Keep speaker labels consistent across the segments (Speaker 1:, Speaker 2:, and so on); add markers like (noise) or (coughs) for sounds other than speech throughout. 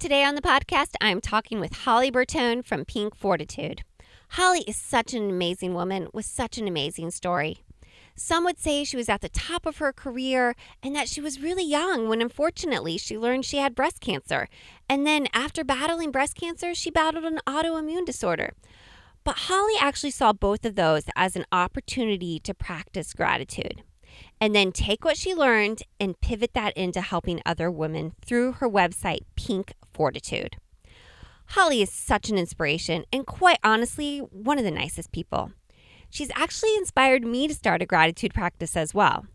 Speaker 1: Today on the podcast, I'm talking with Holly Bertone from Pink Fortitude. Holly is such an amazing woman with such an amazing story. Some would say she was at the top of her career and that she was really young when unfortunately she learned she had breast cancer. And then after battling breast cancer, she battled an autoimmune disorder. But Holly actually saw both of those as an opportunity to practice gratitude and then take what she learned and pivot that into helping other women through her website, Pink Fortitude. Holly is such an inspiration and, quite honestly, one of the nicest people. She's actually inspired me to start a gratitude practice as well.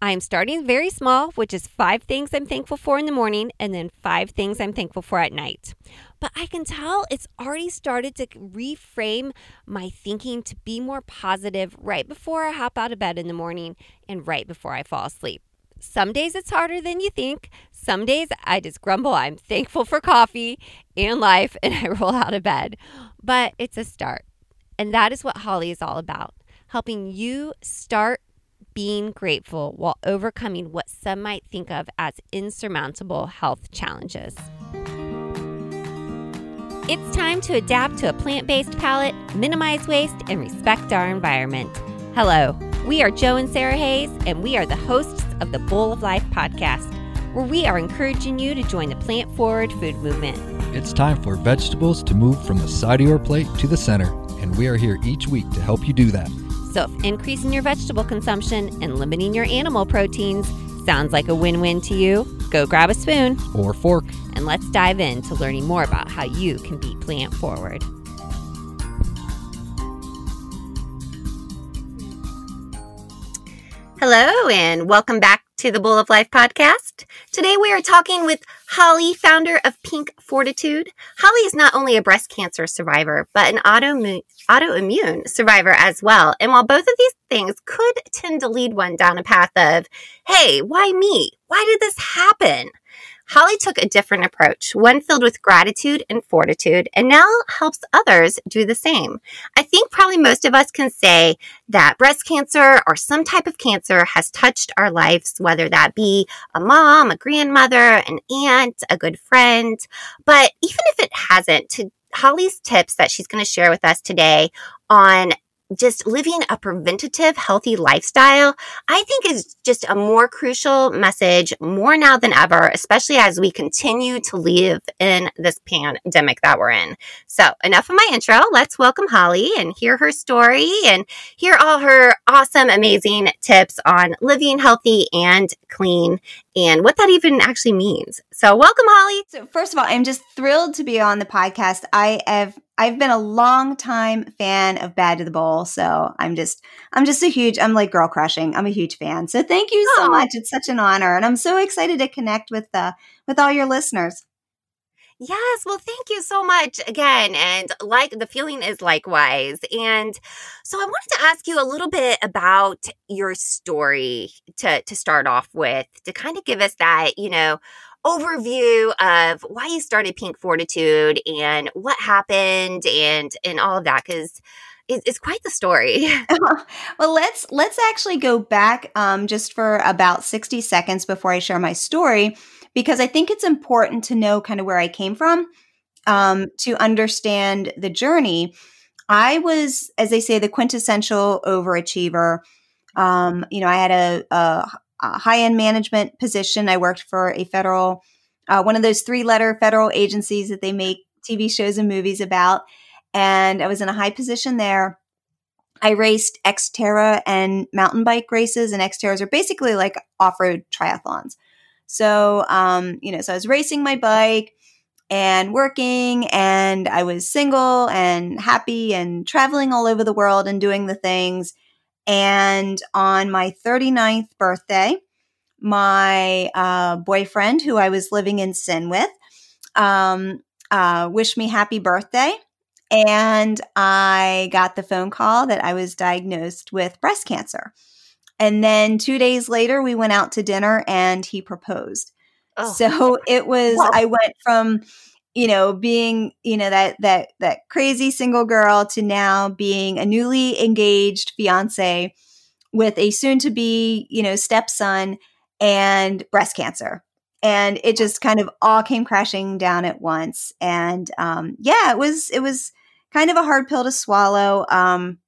Speaker 1: I'm starting very small, which is five things I'm thankful for in the morning and then five things I'm thankful for at night. But I can tell it's already started to reframe my thinking to be more positive right before I hop out of bed in the morning and right before I fall asleep. Some days it's harder than you think. Some days I just grumble. I'm thankful for coffee and life (laughs) and I roll out of bed. But it's a start. And that is what Holly is all about helping you start being grateful while overcoming what some might think of as insurmountable health challenges. It's time to adapt to a plant based palate, minimize waste, and respect our environment. Hello, we are Joe and Sarah Hayes, and we are the hosts of the Bowl of Life podcast, where we are encouraging you to join the plant forward food movement.
Speaker 2: It's time for vegetables to move from the side of your plate to the center, and we are here each week to help you do that.
Speaker 1: So, if increasing your vegetable consumption and limiting your animal proteins sounds like a win win to you, go grab a spoon
Speaker 2: or fork
Speaker 1: and let's dive into learning more about how you can be plant forward. Hello, and welcome back to the Bowl of Life podcast. Today we are talking with Holly, founder of Pink Fortitude. Holly is not only a breast cancer survivor, but an autoimmune, autoimmune survivor as well. And while both of these things could tend to lead one down a path of, hey, why me? Why did this happen? Holly took a different approach, one filled with gratitude and fortitude, and now helps others do the same. I think probably most of us can say that breast cancer or some type of cancer has touched our lives, whether that be a mom, a grandmother, an aunt, a good friend. But even if it hasn't, to Holly's tips that she's going to share with us today on just living a preventative, healthy lifestyle, I think is just a more crucial message more now than ever, especially as we continue to live in this pandemic that we're in. So enough of my intro. Let's welcome Holly and hear her story and hear all her awesome, amazing tips on living healthy and clean and what that even actually means. So welcome, Holly.
Speaker 3: So first of all, I'm just thrilled to be on the podcast. I have I've been a long time fan of Bad to the Bowl, so I'm just I'm just a huge I'm like girl crushing. I'm a huge fan. So thank you so much. It's such an honor, and I'm so excited to connect with uh, with all your listeners.
Speaker 1: Yes, well, thank you so much again. And like the feeling is likewise. And so I wanted to ask you a little bit about your story to to start off with, to kind of give us that, you know, overview of why you started Pink Fortitude and what happened and and all of that because it's quite the story. (laughs) (laughs)
Speaker 3: well, let's let's actually go back um, just for about sixty seconds before I share my story because I think it's important to know kind of where I came from um, to understand the journey. I was, as they say, the quintessential overachiever. Um, you know, I had a, a high end management position. I worked for a federal, uh, one of those three letter federal agencies that they make TV shows and movies about. And I was in a high position there. I raced Xterra and mountain bike races, and Xterras are basically like off road triathlons. So, um, you know, so I was racing my bike and working, and I was single and happy and traveling all over the world and doing the things. And on my 39th birthday, my uh, boyfriend, who I was living in sin with, um, uh, wished me happy birthday. And I got the phone call that I was diagnosed with breast cancer. And then two days later, we went out to dinner and he proposed. Oh. So it was, wow. I went from you know being you know that that that crazy single girl to now being a newly engaged fiance with a soon to be you know stepson and breast cancer and it just kind of all came crashing down at once. And um, yeah, it was it was kind of a hard pill to swallow. Um,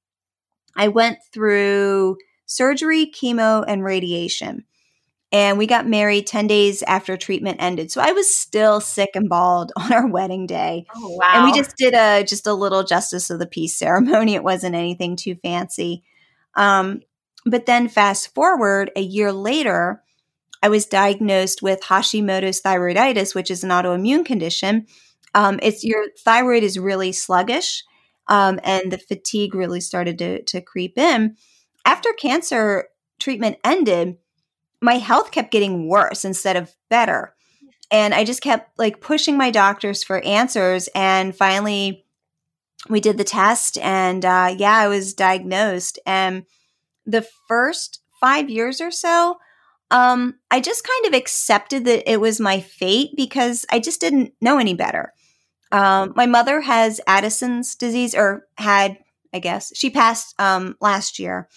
Speaker 3: I went through surgery, chemo, and radiation. And we got married 10 days after treatment ended. So I was still sick and bald (laughs) on our wedding day.
Speaker 1: Oh, wow.
Speaker 3: And we just did a just a little justice of the peace ceremony. (laughs) It wasn't anything too fancy. Um, but then fast forward a year later, I was diagnosed with Hashimoto's thyroiditis, which is an autoimmune condition. Um, it's your thyroid is really sluggish, um, and the fatigue really started to, to creep in. After cancer treatment ended, my health kept getting worse instead of better. And I just kept like pushing my doctors for answers. And finally, we did the test, and uh, yeah, I was diagnosed. And the first five years or so, um, I just kind of accepted that it was my fate because I just didn't know any better. Um, my mother has Addison's disease, or had, I guess, she passed um, last year,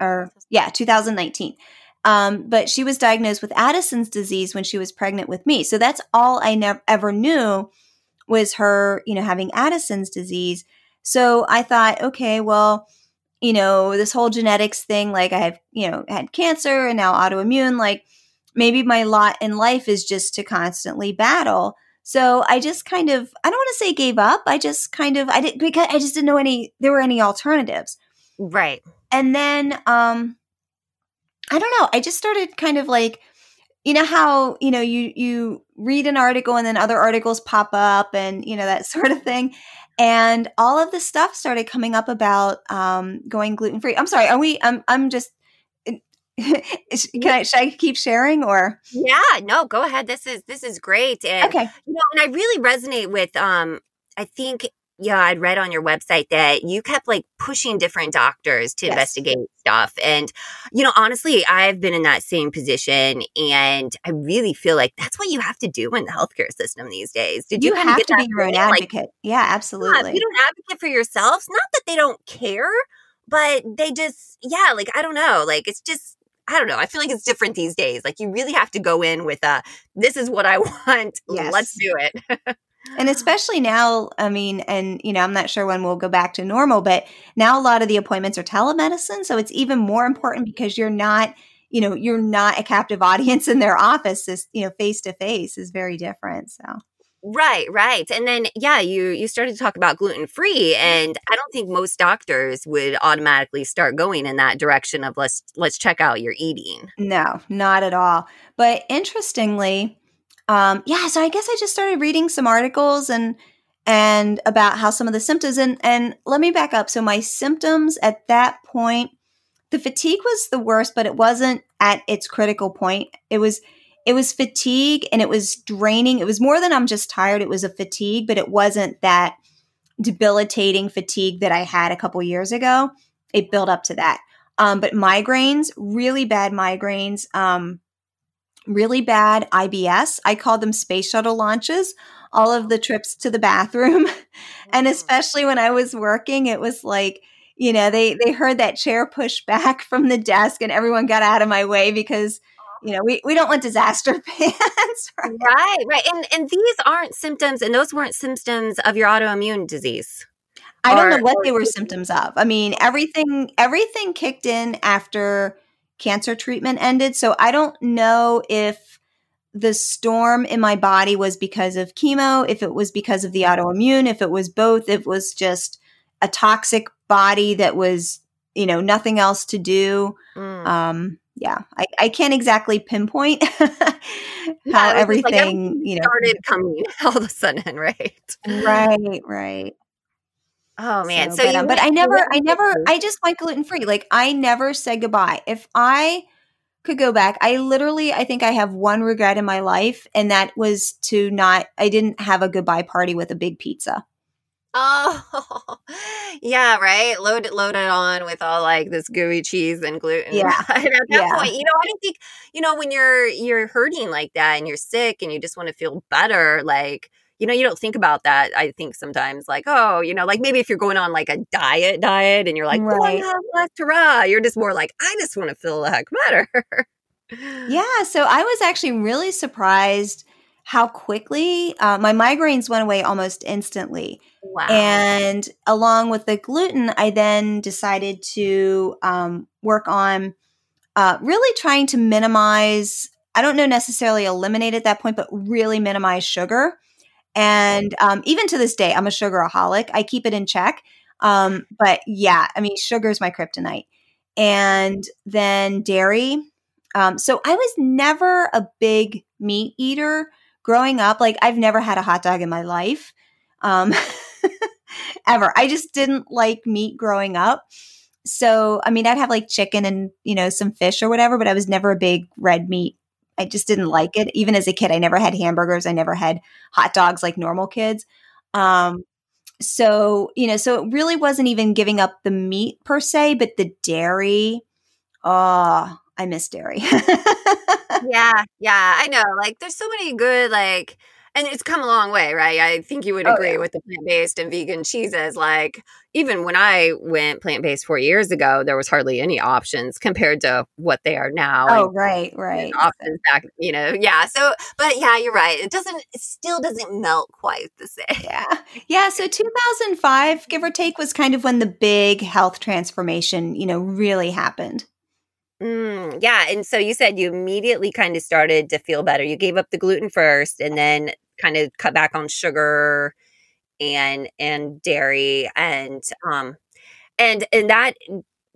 Speaker 3: or yeah, 2019. Um, but she was diagnosed with Addison's disease when she was pregnant with me. So that's all I never ever knew was her, you know, having Addison's disease. So I thought, okay, well, you know, this whole genetics thing, like I have, you know, had cancer and now autoimmune, like maybe my lot in life is just to constantly battle. So I just kind of, I don't want to say gave up. I just kind of, I didn't, because I just didn't know any, there were any alternatives.
Speaker 1: Right.
Speaker 3: And then, um, I don't know. I just started kind of like, you know how you know you you read an article and then other articles pop up and you know that (laughs) sort of thing and all of the stuff started coming up about um, going gluten free. I'm sorry, are we? I'm I'm just. (laughs) Can I? Should I keep sharing or?
Speaker 1: Yeah, no, go ahead. This is this is great, and
Speaker 3: okay,
Speaker 1: you know, and I really resonate with. Um, I think yeah, I'd read on your website that you kept like pushing different doctors to yes. investigate stuff. And, you know, honestly, I've been in that same position and I really feel like that's what you have to do in the healthcare system these days.
Speaker 3: Did you, you have to be your own advocate? Like, yeah, absolutely. Yeah,
Speaker 1: you don't advocate for yourselves, not that they don't care, but they just, yeah, like, I don't know. Like, it's just, I don't know. I feel like it's different these days. Like you really have to go in with a this is what I (laughs) want. Yes. Let's do it. (laughs)
Speaker 3: And especially now, I mean, and you know, I'm not sure when we'll go back to normal, but now a lot of the appointments are telemedicine. So it's even more important because you're not, you know, you're not a captive (laughs) audience in their office. This, you know, face to face is very different. So
Speaker 1: Right, right. And then yeah, you you started to talk about gluten free and I don't think most doctors would automatically start going in that direction of let's let's check out your eating.
Speaker 3: No, not at all. But interestingly, um, yeah, so I guess I just started reading some articles and and about how some of the symptoms and and let me back up. So my symptoms at that point, the fatigue was the worst, but it wasn't at its critical point. It was it was fatigue and it was draining. It was more than I'm just tired. It was a fatigue, but it wasn't that debilitating fatigue that I had a couple years ago. It built up to that. Um, but migraines, really bad migraines. Um, really bad IBS. I called them space shuttle launches, all of the trips to the bathroom. (laughs) and mm. especially when I was working, it was like, you know, they they heard that chair push (laughs) back from the desk and everyone got out of my way because you know, we, we don't want disaster (laughs) pants.
Speaker 1: Right? right, right. And and these aren't symptoms and those weren't symptoms of your autoimmune disease.
Speaker 3: I don't know what they were symptoms of. I mean, everything everything kicked in after cancer treatment ended. So I don't know if the storm in my body was because of chemo, if it was because of the autoimmune, if it was both, if it was just a toxic body that was, you know, nothing else to do. Mm. Um, yeah, I, I can't exactly pinpoint (laughs) how yeah, everything, like everything, you know,
Speaker 1: started coming (laughs) all of a sudden, right?
Speaker 3: Right, right.
Speaker 1: Oh man.
Speaker 3: So, so but, um, but I never, I never, I just went gluten free. Like I never said goodbye. If I could go back, I literally, I think I have one regret in my life, and that was to not, I didn't have a goodbye party with a big pizza.
Speaker 1: Oh, (laughs) yeah, right. Load it, load it on with all like this gooey cheese and gluten.
Speaker 3: Yeah. (laughs)
Speaker 1: at that yeah. point, you know, I don't think, you know, when you're you're hurting like that and you're sick and you just want to feel better, like you know, you don't think about that. I think sometimes like, oh, you know, like maybe if you're going on like a diet diet and you're like, right. oh, I have less hurrah, you're just more like, I just want to feel the heck better.
Speaker 3: Yeah, (laughs) so I was actually really surprised how quickly uh, my migraines went away almost instantly.
Speaker 1: Wow.
Speaker 3: And along with the gluten, I then decided to um, work on uh, really trying to minimize, I don't know necessarily eliminate at that point, but really minimize sugar. And um, even to this day, I'm a sugaraholic. I keep it in check. Um, but yeah, I mean, sugar is my kryptonite. And then dairy. Um, so I was never a big meat eater growing up, like I've never had a hot dog in my life. Um, (laughs) ever. I just didn't like meat growing up. So, I mean, I'd have like chicken and, you know, some fish or whatever, but I was never a big red meat. I just didn't like it. Even as a kid, I never had hamburgers. I never had hot dogs like normal kids. Um, so, you know, so it really wasn't even giving up the meat per se, but the dairy. Oh, I miss dairy. (laughs)
Speaker 1: yeah, yeah, I know. Like, there's so many good, like, and it's come a long way, right? I think you would
Speaker 3: Oh,
Speaker 1: agree
Speaker 3: yeah.
Speaker 1: with the plant based and vegan cheeses. Like, even when I went plant based four years ago, there was hardly any options compared to what they are now.
Speaker 3: Oh,
Speaker 1: and
Speaker 3: right,
Speaker 1: and
Speaker 3: right.
Speaker 1: options back, you know, yeah. So, but yeah, you're right. It doesn't, it still doesn't melt quite the same.
Speaker 3: Yeah. Yeah. So 2005, give or take, was kind of when the big health transformation, you know, really happened.
Speaker 1: Mm, yeah. And so you said you immediately kind of started to feel better. You gave up the gluten first and then kind of cut back on sugar and and dairy and um and and that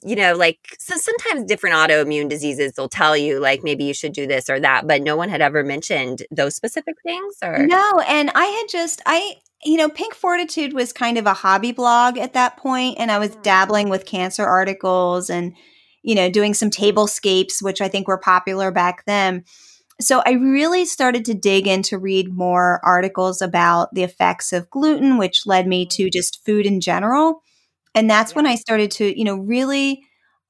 Speaker 1: you know like so sometimes different autoimmune diseases will tell you like maybe you should do this or that but no one had ever mentioned those specific things or
Speaker 3: No. And I had just, I, you know, Pink Fortitude was kind of a hobby blog at that point, and I was
Speaker 1: Mm.
Speaker 3: dabbling with cancer articles and, you know, doing some tablescapes, which I think were popular back then. So I really started to dig in to read more articles about the effects of gluten, which led me to just food in general. And that's when I started to, you know, really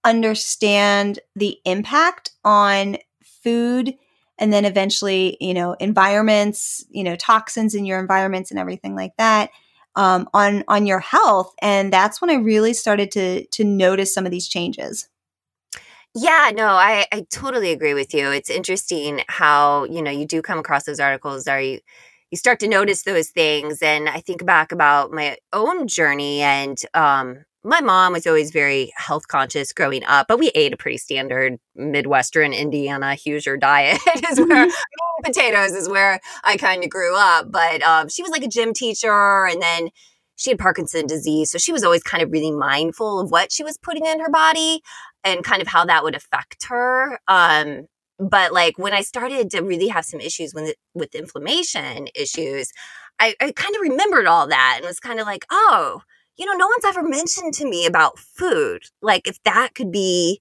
Speaker 3: understand the impact on food and then eventually, you know, environments, you know, toxins in your environments and everything like that um, on on your health. And that's when I really started to to notice some of these changes.
Speaker 1: Yeah, no, I, I totally agree with you. It's interesting how, you know, you do come across those articles are you, you start to notice those things. And I think back about my own journey and um my mom was always very health conscious growing up, but we ate a pretty standard Midwestern Indiana Hoosier diet (laughs) is where potatoes is where I kind of grew up. But um, she was like a gym teacher and then she had Parkinson's disease. So she was always kind of really mindful of what she was putting in her body and kind of how that would affect her. Um, but like when I started to really have some issues with with inflammation issues, I, I kind of remembered all that and was kind of like, oh, you know, no one's ever mentioned to me about food. Like if that could be,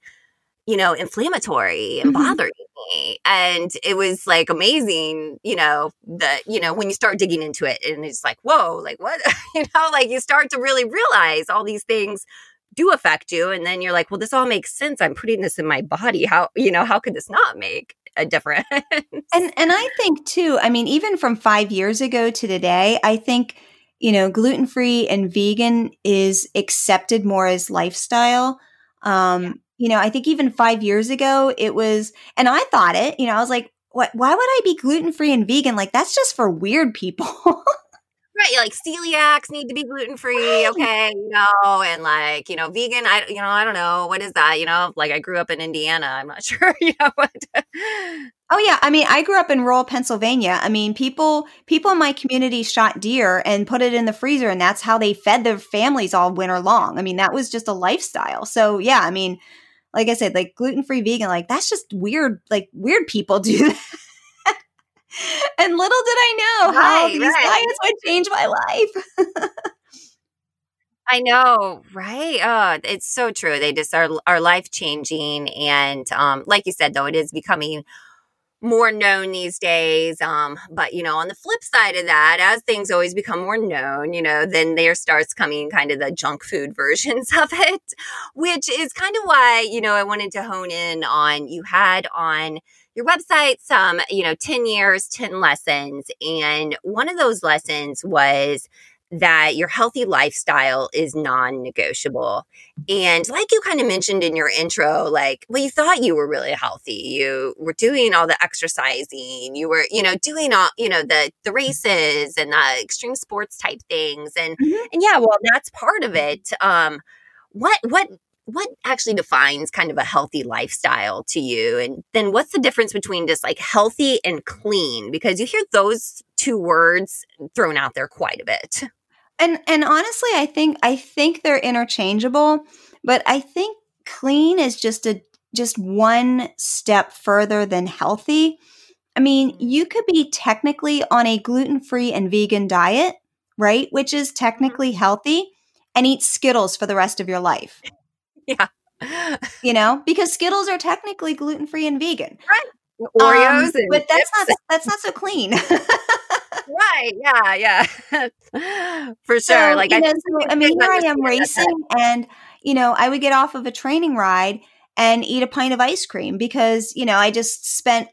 Speaker 1: you know, inflammatory and
Speaker 3: Mhm.
Speaker 1: bothering me. And it was like amazing, you know, that, you know, when you start digging into it and it's like, whoa, like what? (laughs) you know, like you start to really realize all these things do affect you. And then you're like, well, this all makes sense. I'm putting this in my body. How, you know, how could this not make a difference?
Speaker 3: And and I think too, I mean, even from five years ago to today, I think, you know, gluten free and vegan is accepted more as lifestyle. Um, you know, I think even five years ago it was and I thought it, you know, I was like, what why would I be gluten free and vegan? Like that's just for weird people. (laughs)
Speaker 1: Right, like celiacs need to be gluten free, okay, you know, and like you know, vegan. I you know, I don't know what is that. You know, like I grew up in Indiana. I'm not (laughs) sure. You know what?
Speaker 3: Oh yeah, I mean, I grew up in rural Pennsylvania. I mean, people people in my community shot deer and put it in the freezer and that's how they fed their families all winter long. I mean, that was just a lifestyle. So, yeah, I mean, like I said, like gluten-free vegan, like that's just weird, like weird people (laughs) do that. And little did I know how
Speaker 1: Right,
Speaker 3: these
Speaker 1: right.
Speaker 3: diets would change my life.
Speaker 1: I know, right? Oh, it's so true. They just are are life changing, and um, like you said, though, it is becoming more known these days. Um, but you know, on the flip side of that, as things always become more known, you know, then there starts coming kind of the junk food (laughs) versions of it, which is kind of why you know I wanted to hone in on. You had on your website some, you know, ten years, ten lessons, and one of those lessons was that your healthy lifestyle is non negotiable. And like you kind of mentioned in your intro, like, well, you thought you were really healthy. You were doing all the exercising, you were, you know, doing all, you know, the the races and the extreme sports type things. And mm-hmm. and yeah, well, that's part of it. Um, what what what actually defines kind of a healthy lifestyle to you? And then what's the difference between just like healthy and clean? Because you hear those two words thrown out there quite a bit.
Speaker 3: And and honestly i think i think they're interchangeable but i think clean is just a just one step further than healthy. I mean mm-hmm. you could be technically on a gluten-free and vegan diet right which is mm-hmm. technically healthy and eat skittles for the rest of your life
Speaker 1: yeah. (laughs)
Speaker 3: You know, because Skittles are technically gluten free and vegan.
Speaker 1: Right. Oreos, um,
Speaker 3: but that's not that's not so clean. (laughs)
Speaker 1: right? Yeah, yeah, (laughs) for sure.
Speaker 3: So,
Speaker 1: like,
Speaker 3: I, know, so, I mean, here I am racing, and you know, I would get off of a training ride and eat a pint of ice cream because you know I just spent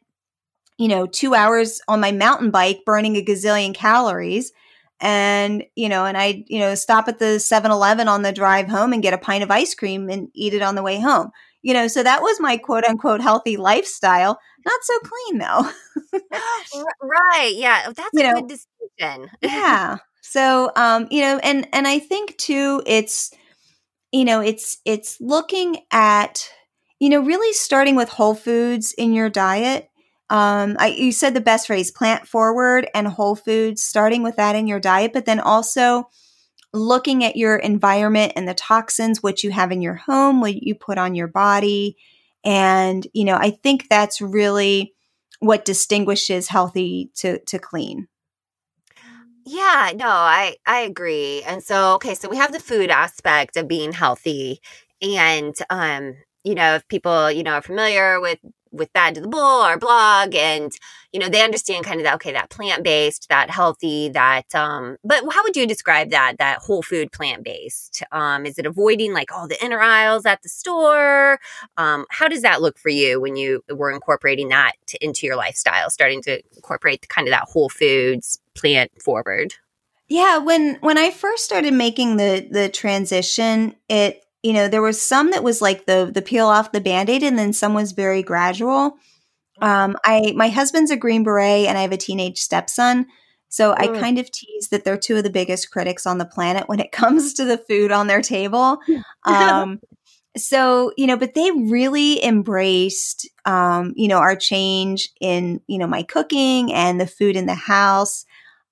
Speaker 3: you know two hours on my mountain bike burning a gazillion calories and you know and i you know stop at the 7-eleven on the drive home and get a pint of ice cream and eat it on the way home. You know so that was my quote unquote healthy lifestyle. Not so clean though.
Speaker 1: Right yeah (laughs) that's you a know, good distinction (laughs)
Speaker 3: yeah so um you know and and i think too it's you know it's it's looking at you know really starting with whole foods in your diet um, I, you said the best phrase plant forward and whole foods, starting with that in your diet, but then also looking at your environment and the toxins, what you have in your home, what you put on your body. And, you know, I think that's really what distinguishes healthy to, to clean.
Speaker 1: Yeah, no, I I agree. And so okay, so we have the food aspect of being healthy and um you know, if people, you know, are familiar with with Bad to the Bowl, our blog, and you know they understand kind of that okay, that plant based, that healthy, that. Um, but how would you describe that? That whole food plant based? Um, is it avoiding like all the inner aisles at the store? Um, how does that look for you when you were incorporating that to, into your lifestyle, starting to incorporate the, kind of that whole foods plant forward?
Speaker 3: Yeah, when when I first started making the the transition, it you know, there was some that was like the the peel off the band-aid and then some was very gradual. Um, I my husband's a Green Beret and I have a teenage stepson. So I mm. kind of tease that they're two of the biggest critics on the planet when it (laughs) comes to the food on their table. (laughs) Um, so, you know, but they really embraced, um, you know, our change in, you know, my cooking and the food in the house.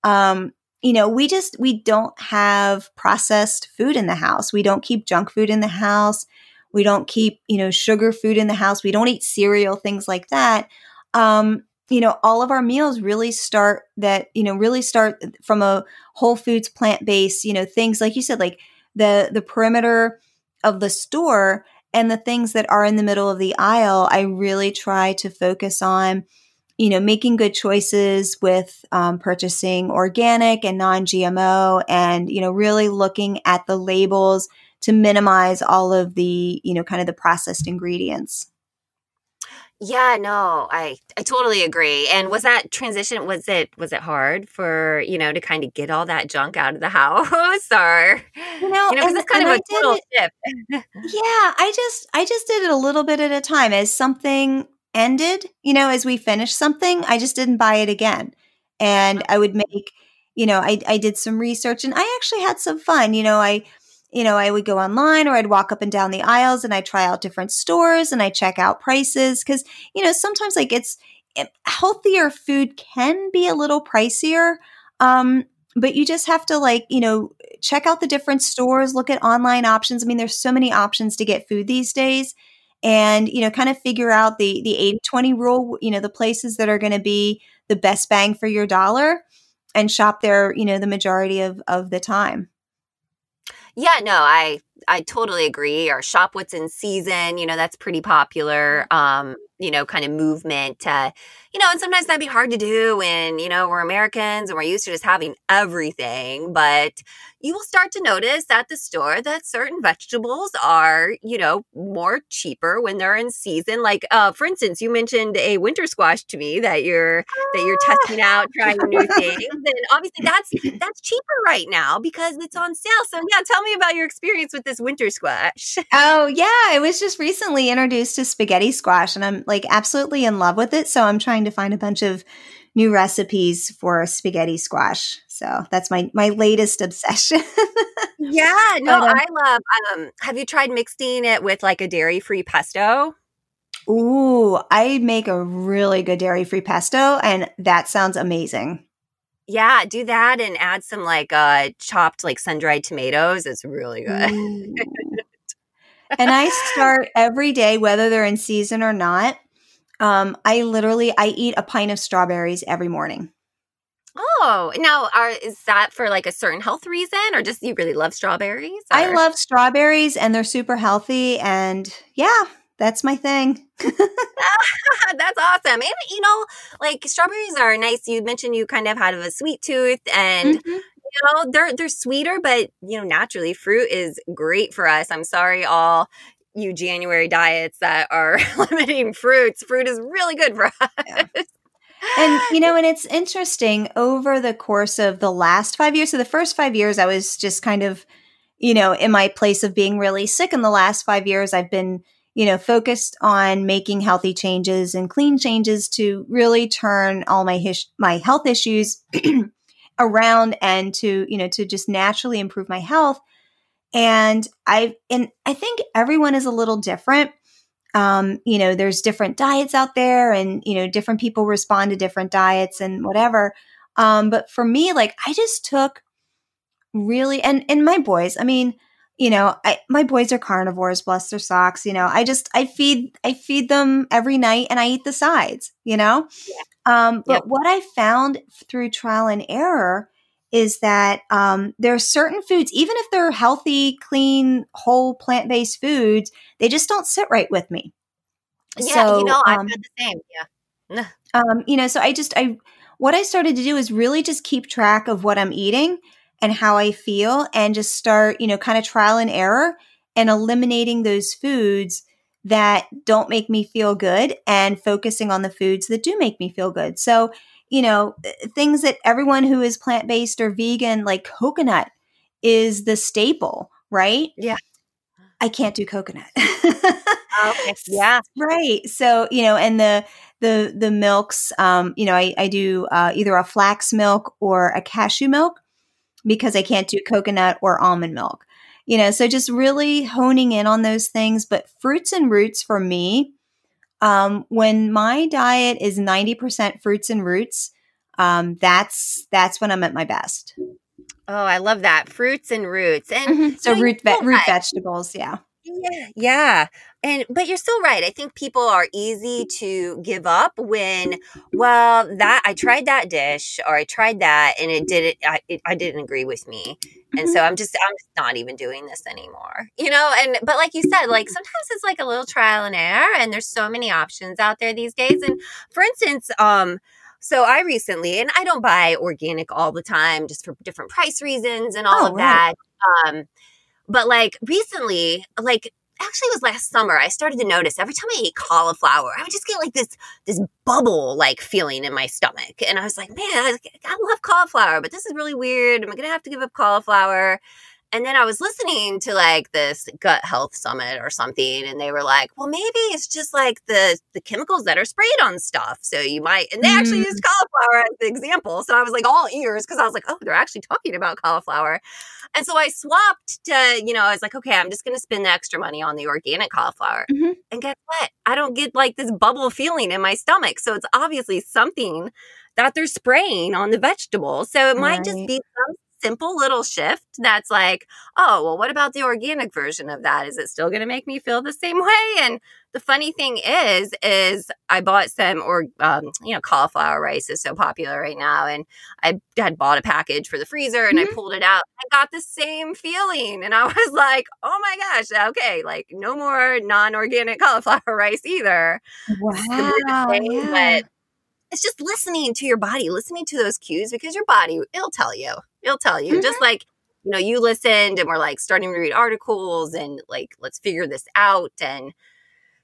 Speaker 3: Um, you know, we just we don't have processed food in the house. We don't keep junk food in the house. We don't keep, you know, sugar food in the house. We don't eat cereal, things like that. Um, you know, all of our meals really start that, you know, really start from a whole foods plant based, you know, things like you said, like the the perimeter of the store and the things that are in the middle of the aisle, I really try to focus on you know, making good choices with um, purchasing organic and non GMO and, you know, really looking at the labels to minimize all of the, you know, kind of the processed ingredients.
Speaker 1: Yeah, no, I I totally agree. And was that transition was it was it hard for, you know, to kind of get all that junk out of the (laughs) house or
Speaker 3: you know, you know
Speaker 1: and, it's kind of a total shift. (laughs)
Speaker 3: yeah, I just I just did it a little bit at a time as something ended, you know, as we finished something, I just didn't buy it again. And I would make, you know, I, I did some research and I actually had some fun. You know, I, you know, I would go online or I'd walk up and down the aisles and I try out different stores and I check out prices. Cause, you know, sometimes like it's it, healthier food can be a little pricier. Um, but you just have to like, you know, check out the different stores, look at online options. I mean, there's so many options to get food these days and you know kind of figure out the the 80 20 rule you know the places that are going to be the best bang for your dollar and shop there you know the majority of of the time
Speaker 1: yeah no i i totally agree or shop what's in season you know that's pretty popular um you know, kind of movement to, you know, and sometimes that'd be hard to do when, you know, we're Americans and we're used to just having everything. But you will start to notice at the store that certain vegetables are, you know, more cheaper when they're in season. Like, uh, for instance, you mentioned a winter squash to me that you're that you're testing out, trying new things. And obviously that's that's cheaper right now because it's on sale. So yeah, tell me about your experience with this winter squash. (laughs)
Speaker 3: Oh yeah, it was just recently introduced to spaghetti squash and I'm like absolutely in love with it. So I'm trying to find a bunch of new recipes for spaghetti squash. So that's my my latest obsession.
Speaker 1: yeah, (laughs) no, but, um, I love. Um, have you tried mixing it with like a dairy free pesto?
Speaker 3: Ooh, I make a really good dairy free pesto, and that sounds amazing.
Speaker 1: Yeah, do that and add some like uh chopped like sun dried tomatoes. It's really good. (laughs)
Speaker 3: and I start every day, whether they're in season or not. Um, I literally I eat a pint of strawberries every morning.
Speaker 1: Oh, now are is that for like a certain health reason or just you really love strawberries? Or?
Speaker 3: I love strawberries and they're super healthy and yeah, that's my thing. (laughs) (laughs)
Speaker 1: that's awesome. And you know, like strawberries are nice. You mentioned you kind of had a sweet tooth and mm-hmm. you know, they're they're sweeter, but you know, naturally fruit is great for us. I'm sorry all you January diets that are (laughs) limiting fruits. Fruit is really good for us. Yeah.
Speaker 3: And you know, (laughs) and it's interesting over the course of the last 5 years. So the first 5 years I was just kind of you know, in my place of being really sick in the last 5 years I've been you know, focused on making healthy changes and clean changes to really turn all my his- my health issues (clears throat) around and to, you know, to just naturally improve my health. And I and I think everyone is a little different. Um, you know, there's different diets out there and, you know, different people respond to different diets and whatever. Um, but for me, like I just took really and and my boys, I mean, you know, I, my boys are carnivores, bless their socks. You know, I just I feed I feed them every night and I eat the sides. You know, yeah. um, but what I found through trial and error is that um, there are certain foods, even if they're healthy, clean, whole plant based foods, they just don't sit right with me.
Speaker 1: Yeah, so, you know, I've um, the same. Yeah.
Speaker 3: um, you know, so I just I what I started to do is really just keep track of what I'm eating and how I feel and just start, you know, kind of trial and error and eliminating those foods that don't make me feel good and focusing on the foods that do make me feel good. So, you know, uh, things that everyone who is plant based or vegan, like coconut is the staple, right?
Speaker 1: Yeah.
Speaker 3: I can't do coconut.
Speaker 1: okay. (laughs) Yeah.
Speaker 3: Right. So, you know, and the, the, the milks, um, you know, I, I do uh, either a flax milk or a cashew milk because I can't do coconut or almond milk. You know, so just really honing in on those things. But fruits and roots for me, um, when my diet is 90% fruits and roots, um, that's that's when I'm at my best.
Speaker 1: Oh, I love that. Fruits and roots. And
Speaker 3: mm-hmm. so root ve- root vegetables, yeah.
Speaker 1: Yeah, yeah. And but you're still right. I think people are easy to give up when well, that I tried that dish or I tried that and it didn't I it, I didn't agree with me. And so mm-hmm. I'm just I'm just not even doing this anymore. You know, and but like you said, like sometimes it's like a little trial and error and there's so many options out there these days. And for instance, um so I recently, and I don't buy organic all the time just for different price reasons and all oh, of right. that. Um, but like recently, like actually it was last summer, I started to notice every time I ate cauliflower, I would just get like this this bubble like feeling in my stomach. And I was like, man, I, love cauliflower, but this is really weird. Am I gonna have to give up cauliflower? And then I was listening to like this gut health summit or something, and they were like, well, maybe it's just like the the chemicals that are sprayed on stuff. So you might, and they mm. actually used cauliflower as the example. So I was like all ears because I was like, oh, they're actually talking about cauliflower. And so I swapped to, you know, I was like, okay, I'm just going to spend the extra money on the organic cauliflower. Mm-hmm. And guess what? I don't get like this bubble feeling in my stomach. So it's obviously something that they're spraying on the vegetables. So it might right. just be some simple little shift that's like, oh, well, what about the organic version of that? Is it still going to make me feel the same (laughs) way? And the funny thing is, is I bought some, or um, you know, cauliflower rice is so popular right now, and I had bought a package for the freezer, and mm-hmm. I pulled it out. I got the same feeling, and I (laughs) was like, oh my gosh, okay, like no more non-organic (laughs) cauliflower rice either.
Speaker 3: Wow,
Speaker 1: yeah. but it's just listening to your body, listening to those cues because your body, it'll tell you. It'll tell you. Mm-hmm. Just like, you know, you listened and we're like starting to read articles and like, let's figure this out. And,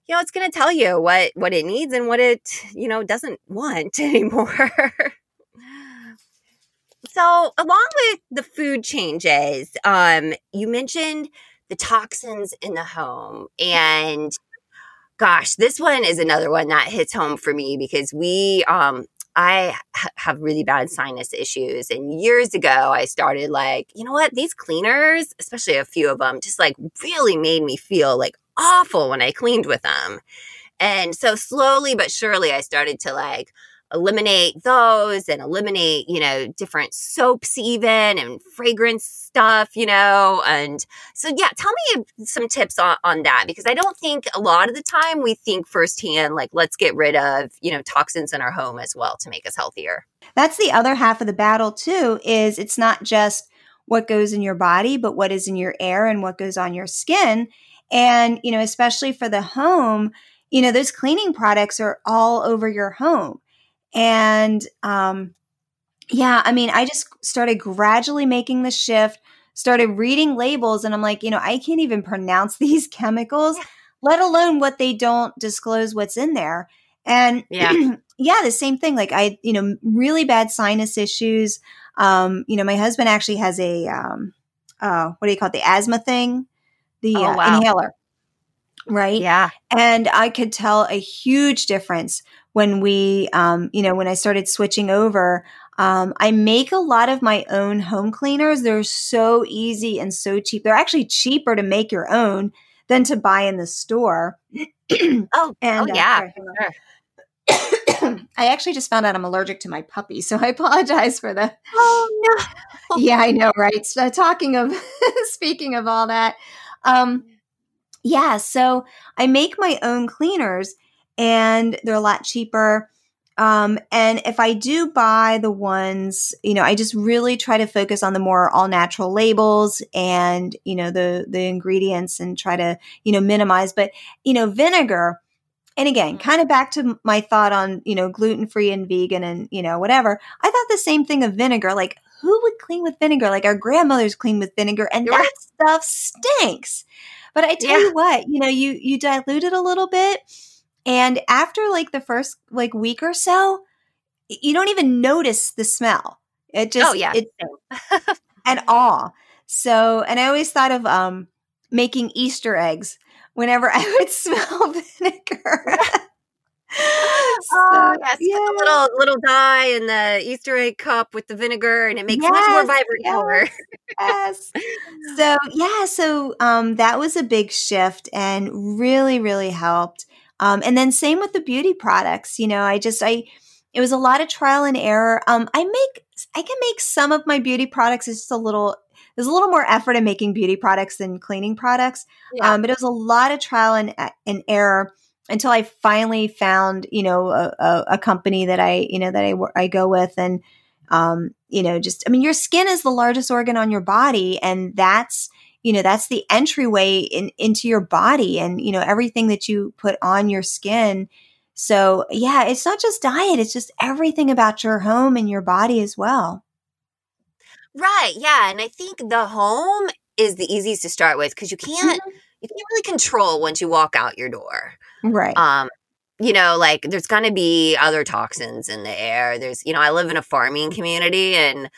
Speaker 1: you know, it's going to tell you what, what it needs and what it, you know, doesn't want (laughs) anymore. so along with the food changes, um, you mentioned the toxins in the home and gosh, this one is another one that hits home for me because we, um, I ha- have really bad sinus issues. And years ago, I started like, you know what? These cleaners, especially a few of them, just like really made me feel like awful when I cleaned with them. And so slowly but surely, I started to like eliminate those and eliminate, you know, different soaps even and fragrance stuff, you know. And so, yeah, tell me some tips on, on that because I don't think a lot of the time we think firsthand, like, let's get rid of, you know, toxins in our home as well to make us healthier.
Speaker 3: That's the other half of the battle, too, is it's not just what goes in your body, but what is in your air and what goes on your skin. And, you know, especially for the home, you know, those cleaning products are all over your home. And um, yeah, I mean, I just started gradually making the shift, started reading labels, and I'm like, you know, I can't even pronounce (laughs) these chemicals, let alone what they don't disclose what's in there. And (clears throat) yeah, yeah, the same thing. Like I, you know, really bad sinus issues. Um, you know, my husband actually has a um, uh, what do you call it? The asthma thing, the oh, uh, wow. inhaler right?
Speaker 1: Yeah.
Speaker 3: And I could tell a huge difference when we, um, you know, when I started switching over. Um, I make a lot of my own home cleaners. They're so easy and so cheap. They're actually cheaper to make your own than to buy in the store. (clears throat)
Speaker 1: oh, and, oh, yeah.
Speaker 3: Uh, (coughs) I actually just found out I'm allergic to my puppy, so I (laughs) apologize for the.
Speaker 1: Oh
Speaker 3: no! yeah, I know, right? So, talking of, (laughs) speaking of all that, um, yeah, so I make my own cleaners, and they're a lot cheaper. Um, and if I do buy the ones, you know, I just really try to focus on the more all natural labels and, you know, the, the ingredients and try to, you know, minimize. But, you know, vinegar, and again, mm-hmm. kind of back to my thought on, you know, gluten free and vegan and, you know, whatever. I thought the same thing of vinegar. Like, who would clean with vinegar? Like, our grandmothers clean with vinegar, and that stuff stinks. But I tell yeah. you what, you know, you you dilute it a little bit and after like the first like week or so, you don't even notice the smell. It just oh, yeah. it (laughs) at all. So, and I always thought of um making Easter eggs whenever (laughs) I would smell (laughs) vinegar.
Speaker 1: oh yes, yeah. put the little little dye in the Easter egg cup with the vinegar, and it makes yes, much more vibrant yes, color.
Speaker 3: yes. So yeah, so um, that was a big shift, and really, really helped. Um, and then same with the beauty products. You know, I just I it was a lot of trial and error. Um, I make I can make some of my beauty products. It's just a little there's a little more effort in making beauty products than cleaning products. Yeah. Um, but it was a lot of trial and, and error until I finally found, you know, a, a, a company that I, you know, that I, I go with and, um, you know, just, I mean, your skin is the largest organ on your body and that's, you know, that's the entryway in, into your body and, you know, everything that you put on your skin. So yeah, it's not just diet. It's just everything about your home and your body as well.
Speaker 1: Right. Yeah. And I think the home is the easiest to start with because you can't, mm-hmm. you can't really control once you walk out your door.
Speaker 3: Right.
Speaker 1: Um, you know, like there's going to be other toxins in the air. There's, you know, I live in a farming community and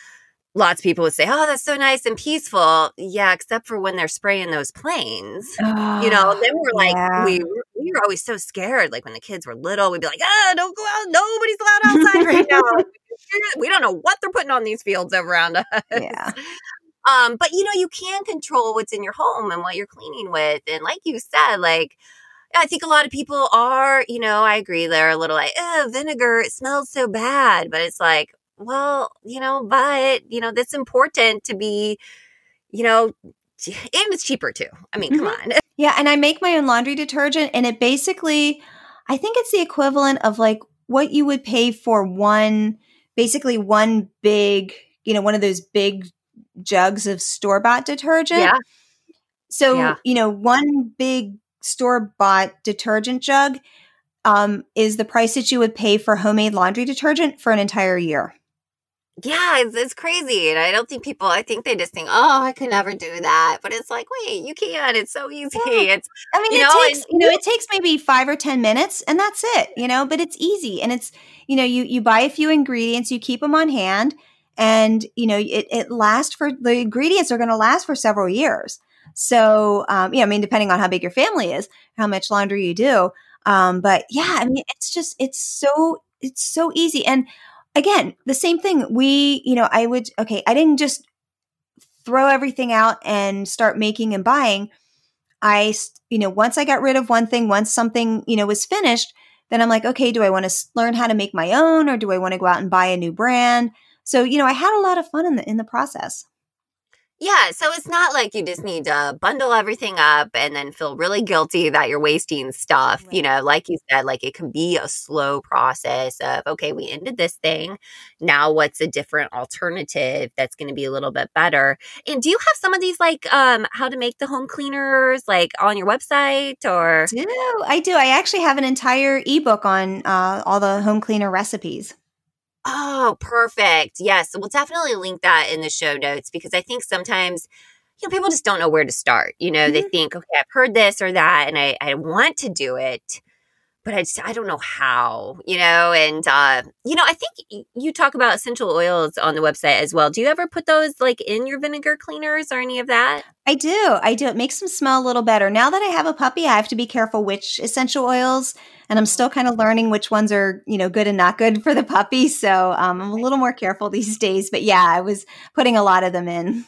Speaker 1: lots of people would say, "Oh, that's so nice and peaceful." Yeah, except for when they're spraying those planes. Oh, you know, then we're like, yeah. we we were always so scared. Like when the kids were little, we'd be like, "Ah, oh, don't go out. Nobody's allowed outside right now. (laughs) we don't know what they're putting on these fields around (laughs) us."
Speaker 3: Yeah.
Speaker 1: Um, but you know, you can control what's in your home and what you're cleaning with, and like you said, like I think a lot of people are, you know, I agree, they're a little like, oh, vinegar, it smells so bad. But it's like, well, you know, but, you know, that's important to be, you know, and it's cheaper too. I mean, come
Speaker 3: Mhm.
Speaker 1: on. (laughs)
Speaker 3: Yeah, and I make my own laundry detergent and it basically I think it's the equivalent of like what you would pay for one basically one big, you know, one of those big jugs of store-bought detergent.
Speaker 1: Yeah.
Speaker 3: So,
Speaker 1: Yeah.
Speaker 3: you know, one big store-bought detergent jug um, is the price that you would pay for homemade laundry detergent for an entire year.
Speaker 1: Yeah, it's, it's crazy. And I don't think people, I think they just think, oh, I could never do that. But it's like, wait, you can. It's so easy.
Speaker 3: Yeah. (laughs)
Speaker 1: It's,
Speaker 3: I mean,
Speaker 1: You
Speaker 3: it
Speaker 1: know,
Speaker 3: takes
Speaker 1: and-
Speaker 3: you know it takes maybe five or ten minutes, and that's it. You know, but it's easy, and it's you know you you buy a few ingredients, you keep them on hand, and you know it it lasts for the ingredients are going to last for several years. So, um, yeah, I mean, depending on how big your family is, how much laundry you do, um, but yeah, I mean, it's just it's so it's so easy, and again, the same thing. We, you know, I would okay, I didn't just throw everything out and start making and buying. I, you know, once I got rid of one thing, once something, you know, was finished, then I'm like, okay, do I want to learn how to make my own or do I want to go out and buy a new brand? So, you know, I had a lot of fun in the in the process.
Speaker 1: Yeah. So it's not like you just need to bundle everything up and then feel really guilty that you're wasting stuff. You know, like you said, like it can be a slow process of, okay, we ended this thing. Now what's a different alternative that's going to be a little bit better? And do you have some of these like um how to make the home cleaners like on your website or
Speaker 3: I do I do? I actually have an entire ebook on uh, all the home cleaner recipes.
Speaker 1: Oh, perfect. Yes. We'll definitely link that in the show notes because I think sometimes, you know, people just don't know where to start. You know, they mm-hmm. think, okay, I've heard this or that and I, I want to do it, but I just, I don't know how, you know, and, uh, you know, I think you talk about essential oils on the website as well. Do you ever put those like in your vinegar cleaners or any of that?
Speaker 3: I do. I do. It makes them smell a little better. Now that I have a puppy, I have to be careful which essential oils, and I'm still kind of learning which ones are, you know, good and not good for the puppy. So um, I'm a little more careful (laughs) these days. But yeah, I was putting a lot of them in.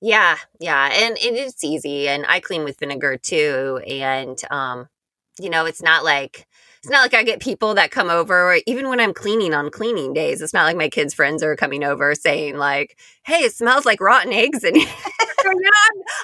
Speaker 1: Yeah, yeah, and it is easy, and I clean with vinegar too, and um, you know, it's not like it's not like I get people that come over, or even when I'm cleaning on cleaning days. It's not like my kids' friends are coming over saying like, "Hey, it smells like rotten eggs," in (laughs) here." (laughs) you know,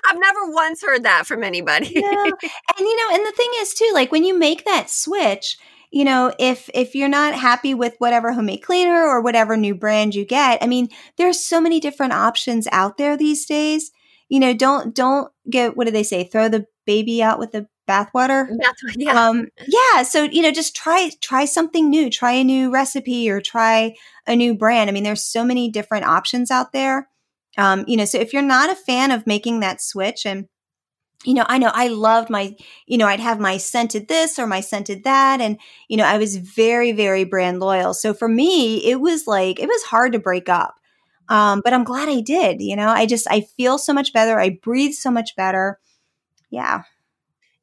Speaker 1: I've, never once heard that from anybody.
Speaker 3: And you know, and the thing is too, like when you make that switch, you know, if if you're not happy with whatever homemade cleaner or whatever new brand you get, I mean, there's so many different options out there these days. You know, don't don't get what do they say? Throw the baby out with the bathwater.
Speaker 1: That's yeah,
Speaker 3: Um, yeah. So, you know, just try, try something new, try a new recipe or try a new brand. I mean, there's so many different options out there. Um, you know, so if you're not a fan of making that switch and, you know, I know I loved my, you know, I'd have my scented this or my scented that. And, you know, I was very, very brand loyal. So for me, it was like, it was hard to break up. Um, but I'm glad I did, you know, I just, I feel so much better. I breathe so much better. Yeah.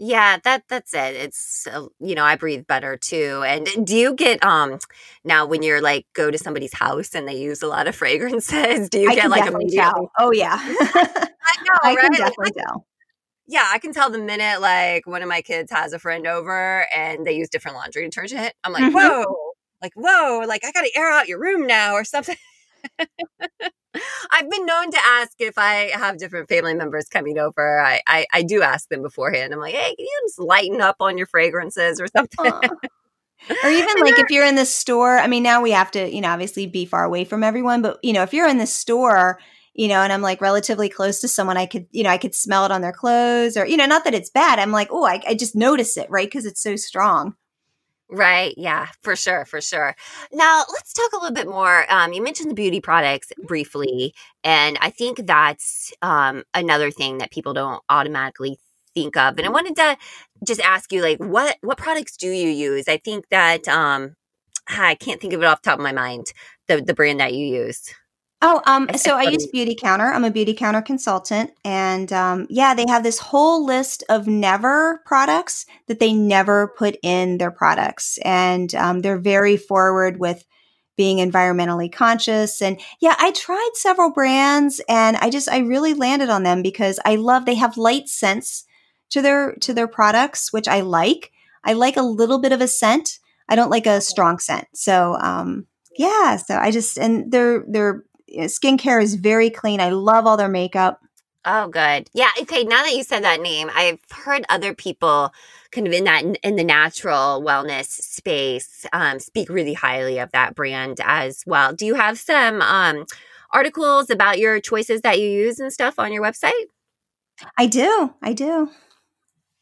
Speaker 1: Yeah. That that's it. It's uh, you know, I breathe better too. And do you get um now when you're like go to somebody's house and they use a lot of (laughs) fragrances? Do you
Speaker 3: I
Speaker 1: get like a
Speaker 3: tell. Oh yeah.
Speaker 1: I know, (laughs)
Speaker 3: I
Speaker 1: right?
Speaker 3: can
Speaker 1: Like,
Speaker 3: definitely tell.
Speaker 1: Yeah, I can tell the minute like one of my kids has a friend over and they use different laundry detergent. I'm like,
Speaker 3: Mhm.
Speaker 1: whoa, like whoa, like I got to air out your room now or something. (laughs) I've been known to ask if I have different family members coming over. I, I I do ask them beforehand. I'm like, hey, can you just lighten up on your fragrances or something?
Speaker 3: Or even like if you're in the store, I mean, now we have to, you know, obviously be far away from everyone, but you know, if you're in the store, you know, and I'm like relatively close to someone, I could, you know, I could smell it on their clothes or, you know, not that it's bad. I'm like, oh, I, I just notice it, right? Because it's so strong.
Speaker 1: Right. Yeah, for sure. For sure. Now, let's talk a little bit more. Um, you mentioned the beauty products briefly, and I think that's um, another thing that people don't automatically think of. And I wanted to just ask you, like, what what products do you use? I think that um, (sighs) I can't think of it off the top of my mind. The the brand that you use.
Speaker 3: Oh, um, so
Speaker 1: I
Speaker 3: use Beautycounter. I'm a beautycounter consultant, and um, yeah, they have this whole list of never products that they never put in their products, and um, they're very forward with being environmentally conscious. And yeah, I tried several brands, and I just I really landed on them because I love they have light scents to their to their products, which I like. I like a little bit of a scent. I don't like a strong scent. So um, Yeah. So I just, and their, their skincare is very clean. I love all their makeup.
Speaker 1: Oh, good. Yeah. Okay. Now that you said that name, I've heard other people kind of in that in the natural wellness space um, speak really highly of that brand as well. Do you have some um, articles about your choices that you use and stuff on your website?
Speaker 3: I do. I do.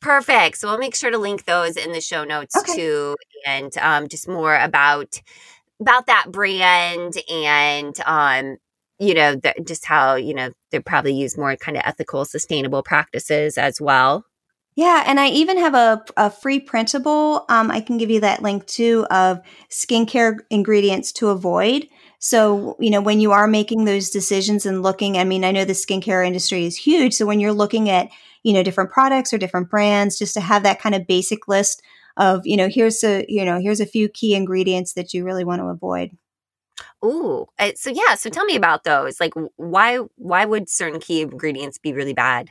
Speaker 1: Perfect. So we'll make sure to link those in the show notes okay. too, and um, just more about about that brand and um, you know the, just how you know they probably use more kind of ethical, sustainable practices as well.
Speaker 3: Yeah, and I even have a, a free printable. Um, I can give you that link too of skincare ingredients to avoid. So, you know, when you are making those decisions and looking, I mean, I know the skincare industry is huge. So when you're looking at, you know, different products or different brands, just to have that kind of basic list of, you know, here's a, you know, here's a few key ingredients that you really want to avoid.
Speaker 1: Ooh, so yeah. So tell me about those. Like, why why would certain key ingredients be really bad?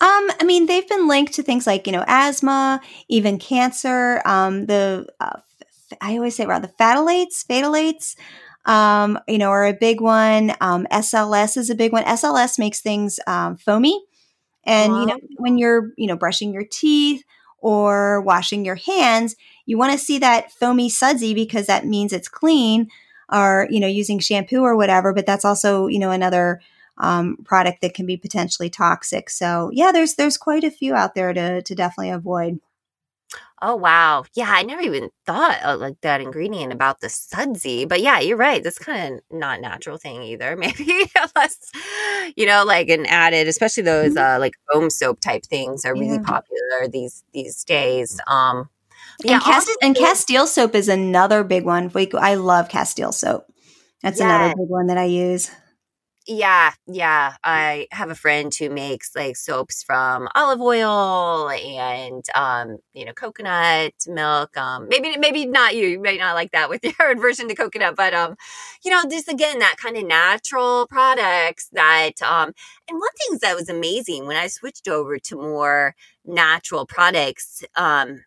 Speaker 3: Um, I mean, they've been linked to things like you know asthma, even cancer. Um, the uh, I always say around the phthalates, phthalates um, you know, are a big one. Um, SLS is a big one. SLS makes things um, foamy. And, wow. you know, when you're, you know, brushing your teeth or washing your hands, you want to see that foamy sudsy because that means it's clean or, you know, using shampoo or whatever. But that's also, you know, another um, product that can be potentially toxic. So yeah, there's, there's quite a few out there to, to definitely avoid.
Speaker 1: Oh wow. Yeah, I never even thought of like that ingredient about the sudsy. But yeah, you're right. That's kind of not natural thing either. (laughs) Maybe unless you know, like an added, especially those uh like foam soap type things are really yeah. popular these these days. Um
Speaker 3: yeah, and, Cast- and Castile soap is another big one. I love Castile soap. That's yes. another big one that I use.
Speaker 1: Yeah, yeah. I have a friend who makes like soaps from olive oil and um, you know, coconut milk. Um, maybe maybe not you. You may not like that with (laughs) your aversion to coconut, but um, you know, just again that kind of natural products that um and one thing that was amazing when I switched over to more natural products, um,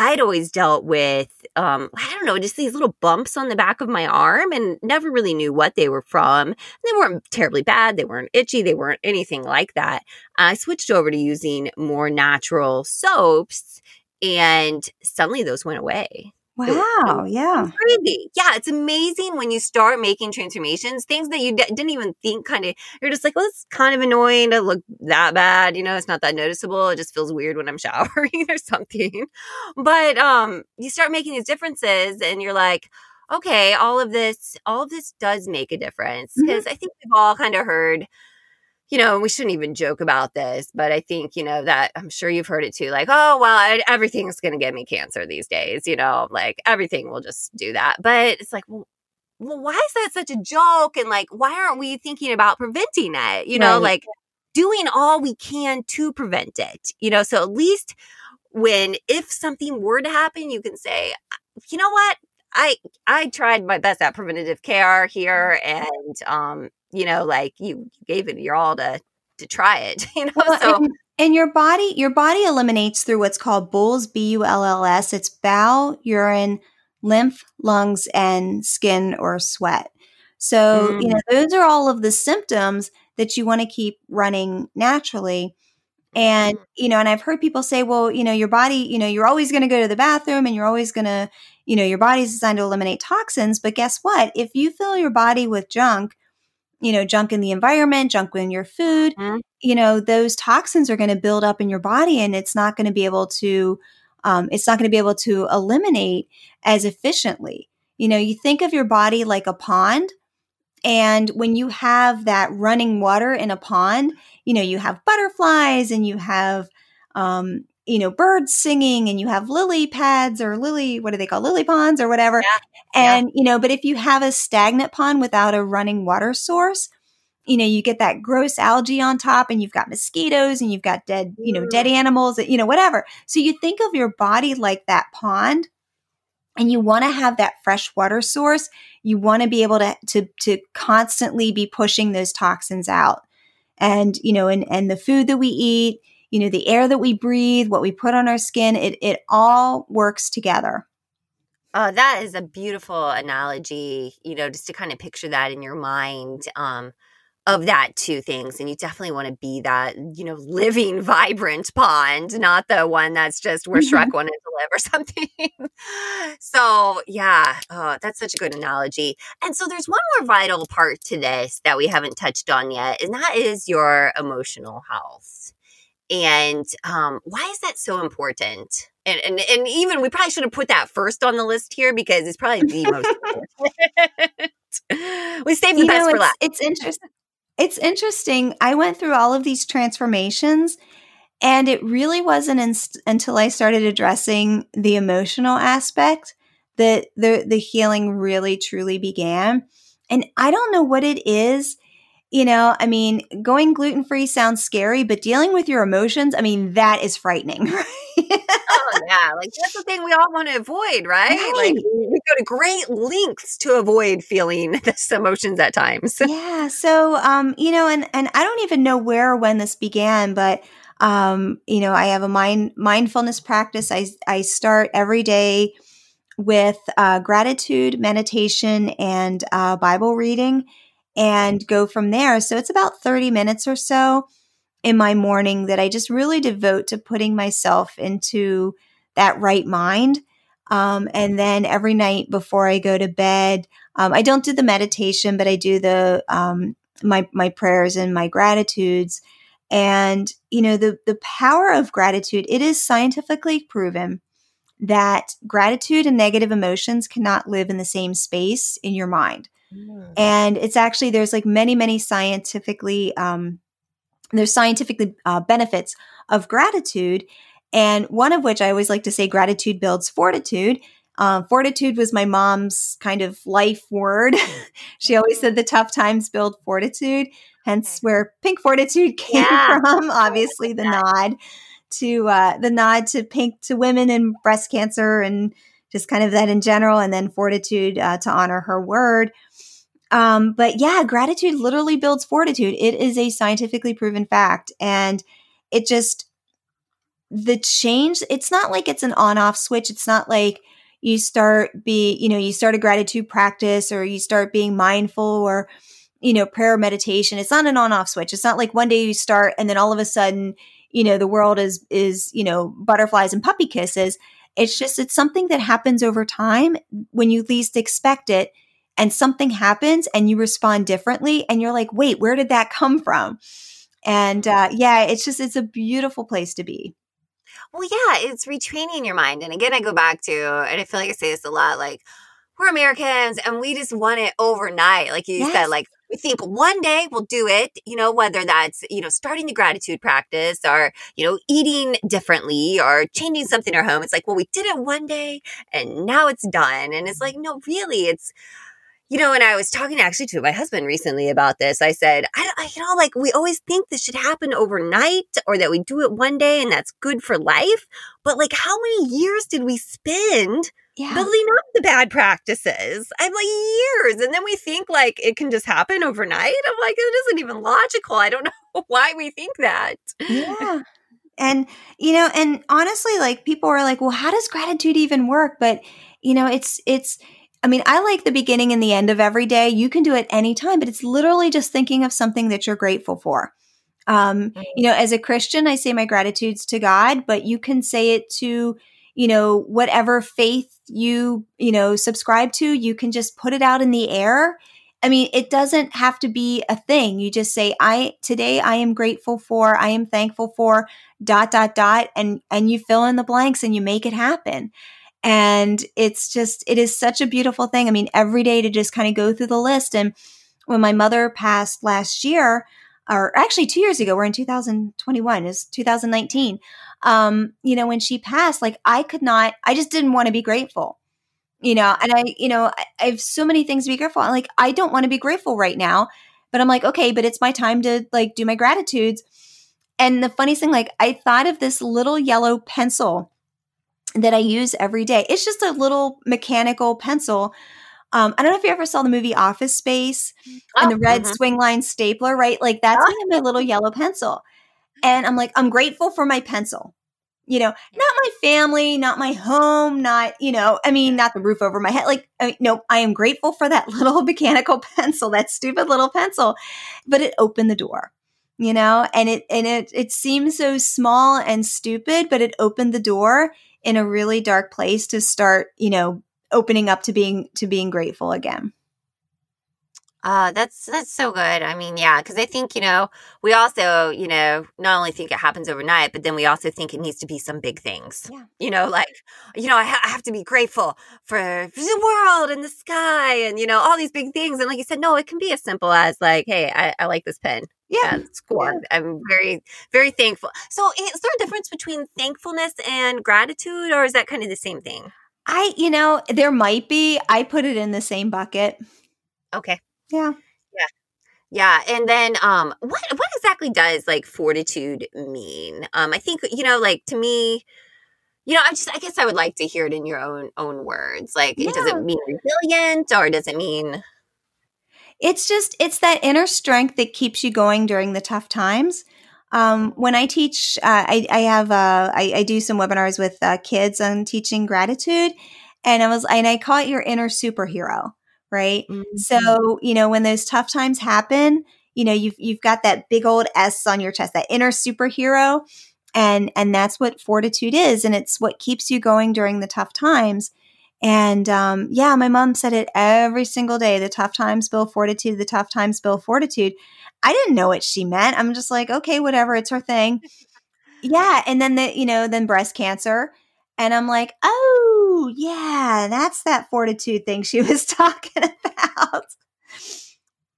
Speaker 1: I'd always dealt with, um, I don't know, just these little bumps on the back of my arm and never really knew what they were from. They weren't terribly bad. They weren't itchy. They weren't anything like that. I switched over to using more natural soaps and suddenly those went away.
Speaker 3: Wow. yeah.
Speaker 1: Crazy. Yeah. It's amazing when you start making transformations, things that you d- didn't even think kind of, you're just like, well, it's kind of annoying to look that bad. You know, it's not that noticeable. It just feels weird when I'm (laughs) showering or something. But um, you start making these differences and you're like, okay, all of this, all of this does make a difference. Because mm-hmm. I think we've all kind of heard, you know, we shouldn't even joke about this, but I think, you know, that I'm sure you've heard it too. Like, oh, well, I, everything's going to get me cancer these days, you know, like everything will just do that. But it's like, well, well, why is that such a joke? And like, why aren't we thinking about preventing it? You know, right. like doing all we can to prevent it, you know, so at least when, if something were to happen, you can say, you know what? I I tried my best at preventative care here, mm-hmm. and um, you know, like you gave it your all to to try it. (laughs) You know, well,
Speaker 3: so and, and, your body your body eliminates through what's called BULLS, B U L L S. It's bowel, urine, lymph, lungs, and skin or sweat. So mm. you know, those are all of the symptoms that you want to keep running naturally. And, mm. you know, and I've heard people say, well, you know, your body, you know, you're always going to go to the bathroom and you're always going to, you know, your body's designed to eliminate toxins. But guess what? If you fill your body with junk, you know, junk in the environment, junk in your food, mm-hmm. you know, those toxins are going to build up in your body and it's not going to be able to, um, it's not going to be able to eliminate as efficiently. You know, you think of your body like a pond. And when you have that running water in a pond, you know, you have butterflies and you have, um, you know, birds singing and you have lily pads or lily, what do they call lily ponds or whatever. Yeah. And, yeah. you know, but if you have a stagnant pond without a running water source, you know, you get that gross algae on top and you've got mosquitoes and you've got dead, you know, dead mm. animals, you know, whatever. So you think of your body like that pond and you want to have that fresh water source. You want to be able to, to, to constantly be pushing those toxins out. And, you know, and, and the food that we eat, you know, the air that we breathe, what we put on our skin, it, it all works together.
Speaker 1: Oh, that is a beautiful analogy, you know, just to kind of picture that in your mind. Um, of that two things and you definitely want to be that you know living (laughs) vibrant pond not the one that's just where shrek mm-hmm. wanted to live or (laughs) something so yeah oh, that's such a good analogy and so there's one more vital part to this that we haven't touched on yet and that is your emotional health and um, why is that so important and, and and even we probably should have put that first on the list here because it's probably the most important (laughs) we saved the you best
Speaker 3: know,
Speaker 1: for last
Speaker 3: it's interesting it's interesting. I went through all of these transformations, and it really wasn't in- until I started addressing the emotional aspect that the the healing really truly began. And I don't know what it is. You know, I mean, going gluten free sounds scary, but dealing with your emotions, I mean, that is frightening, (laughs) right?
Speaker 1: oh yeah, like that's the thing we all want to avoid, right? right? Like we go to great lengths to avoid feeling (laughs) this emotions at times. (laughs)
Speaker 3: yeah. So, um, you know, and and I don't even know where or when this began, but um, you know, I have a mind mindfulness practice. I I start every day with uh, gratitude, meditation, and uh, Bible reading, and go from there. So it's about thirty minutes or so in my morning that I just really devote to putting myself into that right mind. Um, and then every night before I go to bed, um, I don't do the meditation, but I do the um, my my prayers and my gratitudes. And you know the the power of gratitude. It is scientifically proven that gratitude and negative emotions cannot live in the same space in your mind. Mm. And it's actually there's like many many scientifically um, there's scientific uh, benefits of gratitude. And one of which I always like to say gratitude builds fortitude. Um, fortitude was my mom's kind of life word. (laughs) she always said the tough times build fortitude, hence where pink fortitude (laughs) came yeah. from. (laughs) Obviously, the nod to uh, the nod to pink to women and breast cancer and just kind of that in general, and then fortitude uh, to honor her word. Um, but yeah, gratitude literally builds fortitude. It is a scientifically proven fact. And it just, the change, it's not like it's an on off switch. It's not like you start be, you know, you start a gratitude practice or you start being mindful or, you know, prayer meditation. It's not an on off switch. It's not like one day you start and then all of a sudden, you know, the world is, is, you know, butterflies and puppy kisses. It's just, it's something that happens over time when you least expect it and something happens and you respond differently and you're like, wait, where did that come from? And uh, yeah, it's just, it's a beautiful place to be.
Speaker 1: Well, yeah, it's retraining your mind. And again, I go back to, and I feel like I say this a lot, like, we're Americans and we just want it overnight. Like you yes. said, like we think one day we'll do it, you know, whether that's, you know, starting the gratitude practice or, you know, eating differently or changing something in our home. It's like, well, we did it one day and now it's done. And it's like, no, really, it's, you know, and I was talking actually to my husband recently about this. I said, I, I, you know, like we always think this should happen overnight or that we do it one day and that's good for life. But like, how many years did we spend yeah. building up the bad practices? I'm like years. And then we think like it can just happen overnight. I'm like, it isn't even logical. I don't (laughs) know why we think that.
Speaker 3: Yeah. And, you know, and honestly, like people are like, well, how does gratitude even work? But, you know, it's, it's, I mean, I like the beginning and the end of every day. You can do it anytime, but it's literally just thinking of something that you're grateful for. Um, you know, as a Christian, I say my gratitudes to God, but you can say it to, you know, whatever faith you, you know, subscribe to. You can just put it out in the air. I mean, it doesn't have to be a thing. You just say, I, today I am grateful for, I am thankful for dot, dot, dot. And, and you fill in the blanks and you make it happen. And it's just, it is such a beautiful thing. I mean, every day to just kind of go through the list. And when my mother passed last year, or actually two years ago, we're in 2021, is 2019. Um, you know, when she passed, like I could not, I just didn't want to be grateful, you know, and I, you know, I, I have so many things to be grateful. I'm like, I don't want to be grateful right now, but I'm like, okay, but it's my time to like do my gratitudes. And the funny thing, like I thought of this little yellow pencil that I use every day. It's just a little mechanical pencil. Um, I don't know if you ever saw the movie Office Space oh, and the red mm-hmm. Swingline stapler, right? Like that's oh. my little yellow pencil. And I'm like, I'm grateful for my pencil. you know, not my family, not my home, not, you know, I mean, not the roof over my head. Like, I mean, no, I am grateful for that (laughs) little mechanical pencil, that stupid little pencil, but it opened the door, you know, and it, and it, it seems so small and stupid, but it opened the door in a really dark place to start, you know, opening up to being, to being grateful again.
Speaker 1: Uh, that's that's so good. I mean, yeah, because I think you know we also you know not only think it happens overnight, but then we also think it needs to be some big things.
Speaker 3: Yeah.
Speaker 1: You know, like you know I, ha- I have to be grateful for, the world and the sky and you know all these big things. And like you said, no, it can be as simple as like, hey, I, I like this pen.
Speaker 3: Yeah.
Speaker 1: it's cool.
Speaker 3: Yeah.
Speaker 1: I'm very very thankful. So, is there a difference between thankfulness and gratitude, or is that kind of the same thing?
Speaker 3: I, you know, there might be. I put it in the same bucket.
Speaker 1: Okay.
Speaker 3: Yeah.
Speaker 1: Yeah, Yeah. and then um what what exactly does like fortitude mean? Um I think you know like to me you know, I just I guess I would like to hear it in your own own words. Like does
Speaker 3: Yeah.
Speaker 1: it mean resilient or does it mean
Speaker 3: It's just, it's that inner strength that keeps you going during the tough times. Um, when I teach, uh, I, I have, uh, I, I do some webinars with uh, kids on teaching gratitude, and I was, and I call it your inner superhero, right? So, you know, when those tough times happen, you know, you've you've got that big old S on your chest, that inner superhero, and and that's what fortitude is, and it's what keeps you going during the tough times. And um, yeah, my mom said it every single day: the tough times build fortitude, the tough times build fortitude. I didn't know what she meant. I'm just like, okay, whatever, it's her thing. Yeah, and then the you know then breast cancer, and I'm like, oh yeah, that's that fortitude thing she (laughs) was talking about.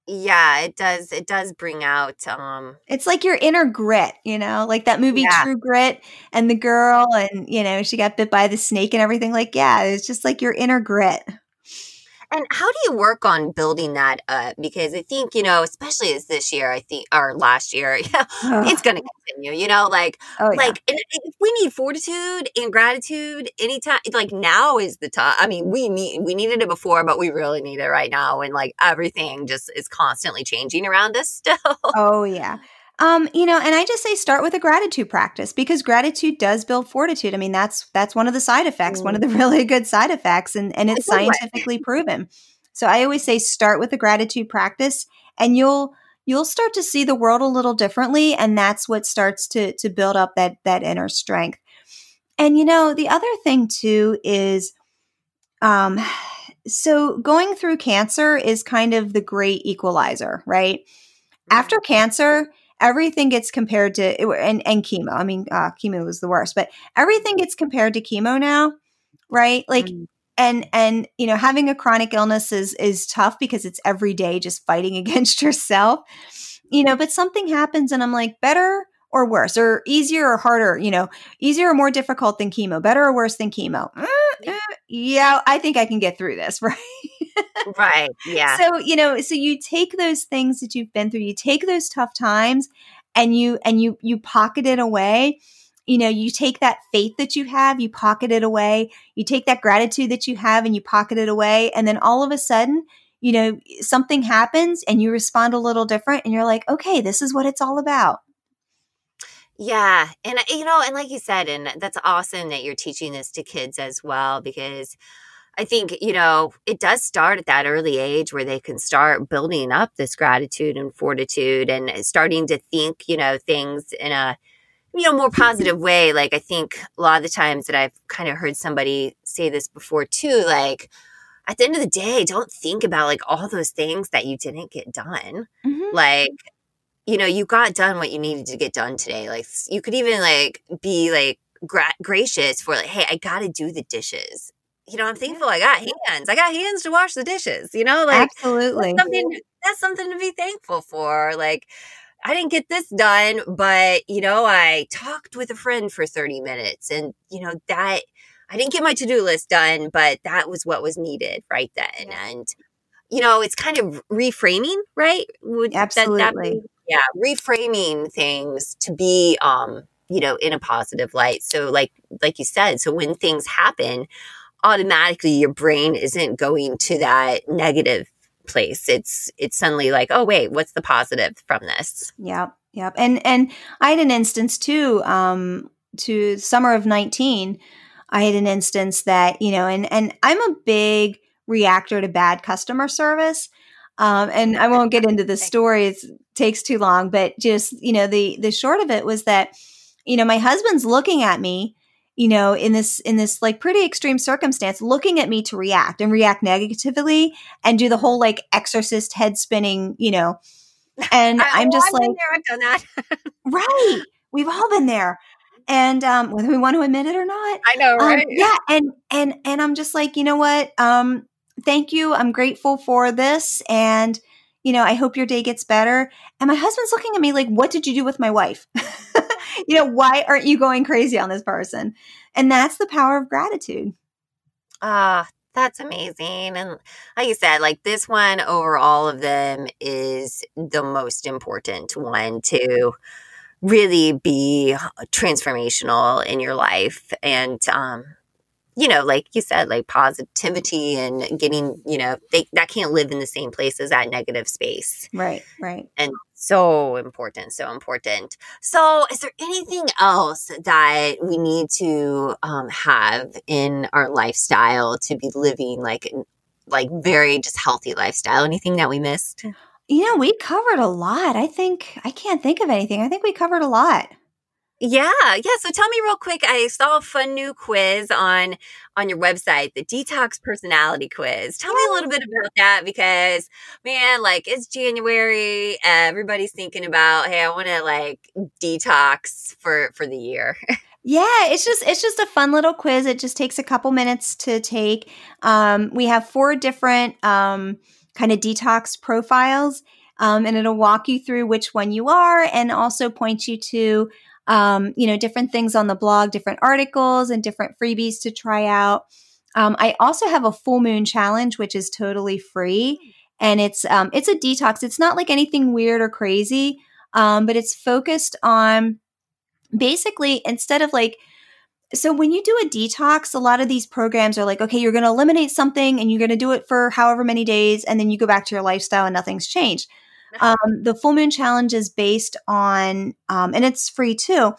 Speaker 1: yeah, it does it does bring out um
Speaker 3: It's like your inner grit, you know, like that movie
Speaker 1: Yeah.
Speaker 3: True Grit and the girl and you know, she got bit by the snake and everything like yeah, it's just like your inner grit.
Speaker 1: And how do you work on building that up? Because I think, you know, especially as this year, I think or last year, (laughs) yeah, it's gonna continue, you know, like
Speaker 3: oh yeah.
Speaker 1: like and if we need fortitude and gratitude anytime like now is the time i mean we need we needed it before but we really need it right now and like everything just is constantly changing around us still
Speaker 3: Oh yeah. Um, you know, and I just say start with a gratitude practice because gratitude does build fortitude. I mean, that's that's one of the side effects, one of the (laughs) really good side effects, and, and it's scientifically proven. So I always say start with a gratitude practice and you'll you'll start to see the world a little differently, and that's what starts to to build up that that inner strength. And you know, the other thing too is um so going through cancer is kind of the great equalizer, right? after cancer everything gets compared to and, and chemo. I mean uh, chemo was the worst but everything gets compared to chemo now right? Like
Speaker 1: Mm.
Speaker 3: and and you know having a chronic illness is is tough because it's every day just fighting (laughs) against yourself you know but something happens and i'm like better or worse? Or easier or harder you know easier or more difficult than chemo better or worse than chemo? Mm, eh, yeah i think i can get through this (laughs) right
Speaker 1: right (laughs) yeah.
Speaker 3: So you know so you take those things that you've been through you take those tough times and you and you you pocket it away. You know you take that faith that you have you pocket it away. You take that gratitude that you have and you pocket it away and then all of a sudden you know something happens and you respond a little different and you're like okay this is what it's all about.
Speaker 1: Yeah. And, you know, and like you said, and that's awesome that you're teaching this to kids as well, because I think, you know, it does start at that early age where they can start building up this gratitude and fortitude and uh, starting to think, you know, things in a, you know, more positive way. Like, I think a lot of the times that I've kind of heard somebody say this before too, like, at the end of the day, don't think about like all those things that you didn't get done. Mm-hmm. Like you know you got done what you needed to get done today. Like you could even like be like gra- gracious for like hey i gotta do the dishes you know i'm thankful i got hands. I got hands to wash the dishes you know like
Speaker 3: absolutely.
Speaker 1: that's something that's something to be thankful for like i didn't get this done but you know i talked with a friend for 30 minutes and you know that i didn't get my to-do list done but that was what was needed right then.
Speaker 3: Yeah.
Speaker 1: and you know it's kind of reframing right? Would that- that
Speaker 3: Absolutely.
Speaker 1: yeah reframing things to be um you know in a positive light. So like like you said so when things happen automatically your brain isn't going to that negative place it's it's suddenly like oh wait what's the positive from this
Speaker 3: Yep, yep. And and I had an instance too. Um, to summer of 19, I had an instance that, you know, and and I'm a big reactor to bad customer service. Um, and I won't get into the (laughs) story; it takes too long. But just you know, the the short of it was that, you know, my husband's looking at me, you know, in this in this like pretty extreme circumstance, looking at me to react and react negatively and do the whole like exorcist head spinning, you know. (laughs) And I, am just
Speaker 1: oh,
Speaker 3: like,
Speaker 1: there, I've done that.
Speaker 3: right. We've all been there and um, whether we want to admit it or not.
Speaker 1: I know,
Speaker 3: um,
Speaker 1: right?
Speaker 3: Um, yeah, and and and I'm just like, you know what? Um, thank you. I'm grateful for this, and you know, I hope your day gets better. And my husband's looking at me like, what did you do with my wife? (laughs) you know, why aren't you going crazy on this person? And that's the power of gratitude.
Speaker 1: Ah, that's amazing. And like you said, like this one over all of them is the most important one to really be transformational in your life and um you know like you said like positivity and getting you know they, that can't live in the same place as that negative space
Speaker 3: right right
Speaker 1: and so important so important so is there anything else that we need to um, have in our lifestyle to be living like like very just healthy lifestyle anything that we missed
Speaker 3: you know, we covered a lot. I think I can't think of anything. I think we covered a lot.
Speaker 1: Yeah, yeah. So tell me real quick. I saw a fun new quiz on on your website, the detox personality quiz. Tell me a little bit about that because man, like it's January, everybody's thinking about, hey, I want to like detox for for the year. (laughs)
Speaker 3: Yeah, it's just it's just a fun little quiz. It just takes a couple minutes to take. Um, we have four different um, kind of detox profiles. Um, and it'll walk you through which one you are and also point you to um, you know different things on the blog different articles and different freebies to try out. Um, i also have a full moon challenge which is totally free. And it's um, it's a detox. It's not like anything weird or crazy um, but it's focused on basically instead of like so when you do a detox, a lot of these programs are like, okay, you're going to eliminate something and you're going to do it for however many days, and then you go back to your lifestyle and nothing's changed. (laughs) Um, the full moon challenge is based on, um, and it's free too,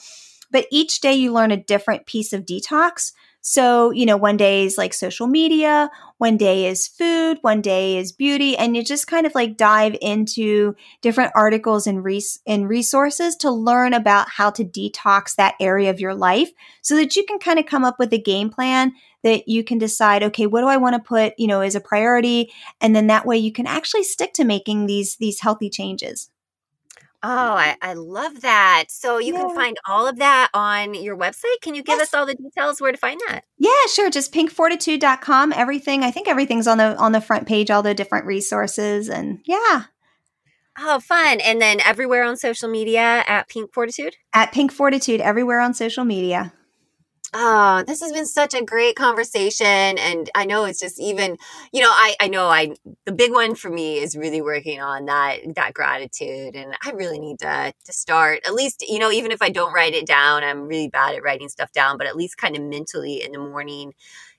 Speaker 3: but each day you learn a different piece of detox. So, you know, one day is like social media, one day is food, one day is beauty, and you just kind of like dive into different articles and, res- and resources to learn about how to detox that area of your life so that you can kind of come up with a game plan that you can decide, okay, what do I want to put, you know, as a priority? And then that way you can actually stick to making these, these healthy changes.
Speaker 1: Oh, I, I love that. So you yeah. can find all of that on your website. Can you give yes. us all the details where to find that?
Speaker 3: Yeah, sure. Just pinkfortitude.com. Everything. I think everything's on the on the front page, all the different resources and yeah.
Speaker 1: Oh, fun. And then everywhere on social media at Pink Fortitude?
Speaker 3: At Pink Fortitude, everywhere on social media.
Speaker 1: Oh, this has been such a great conversation. And I know it's just even, you know, I, I know I, the big one for me is really working on that, that gratitude. And I really need to, to start at least, you know, even if I don't write it down, I'm really bad at writing stuff down, but at least kind of mentally in the morning,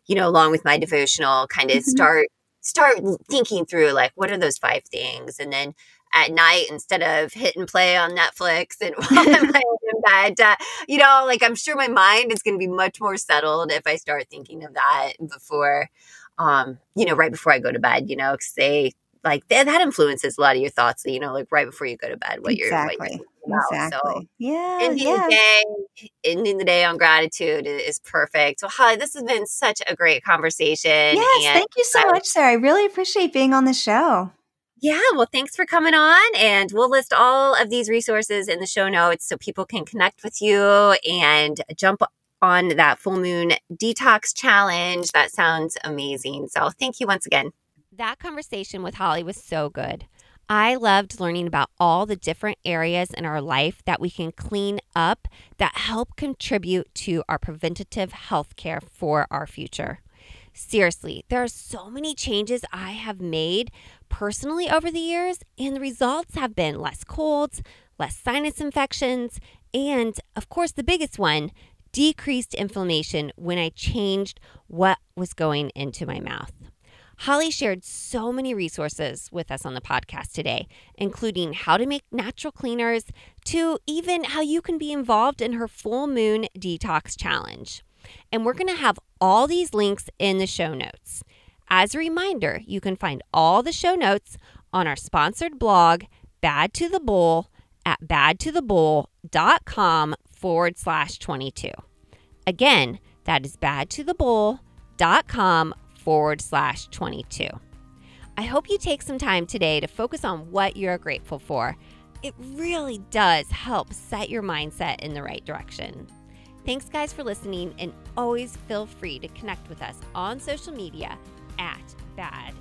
Speaker 1: you know, along with my devotional, kind of mm-hmm. start, start thinking through like, what are those five things? And then at night instead of hit and play on Netflix (laughs) and while I'm laying in bed. Uh, you know, like I'm sure my mind is going to be much more settled if I start thinking of that before, um, you know, right before I go to bed. You know, because they like that, that influences a lot of your thoughts. You know, like right before you go to bed, what
Speaker 3: exactly.
Speaker 1: you're what
Speaker 3: you're exactly. So
Speaker 1: yeah, ending yeah. the day, ending the day on gratitude is perfect. So Holly, this has been such a great conversation.
Speaker 3: Yes, thank you so much, Sarah. I really appreciate being on the show.
Speaker 1: Yeah, well, thanks for coming on. And we'll list all of these resources in the show notes so people can connect with you and jump on that full moon detox challenge. That sounds amazing. So thank you once again.
Speaker 4: That conversation with Holly was so good. I loved learning about all the different areas in our life that we can clean up that help contribute to our preventative health care for our future. Seriously, there are so many changes I have made personally over the years, and the results have been less colds, less sinus infections, and of course, the biggest one, decreased inflammation when I changed what was going into my mouth.
Speaker 1: Holly shared so many resources with us on the podcast today, including how to make natural cleaners to even how you can be involved in her full moon detox challenge. And we're going to have all these links in the show notes. As a reminder, you can find all the show notes on our sponsored blog, Bad to the Bowl, at badtothebowl.com forward slash 22. Again, that is badtothebowl.com forward slash 22. I hope you take some time today to focus on what you're grateful for. It really does help set your mindset in the right direction. Thanks, guys, for listening, and always feel free to connect with us on social media at Bad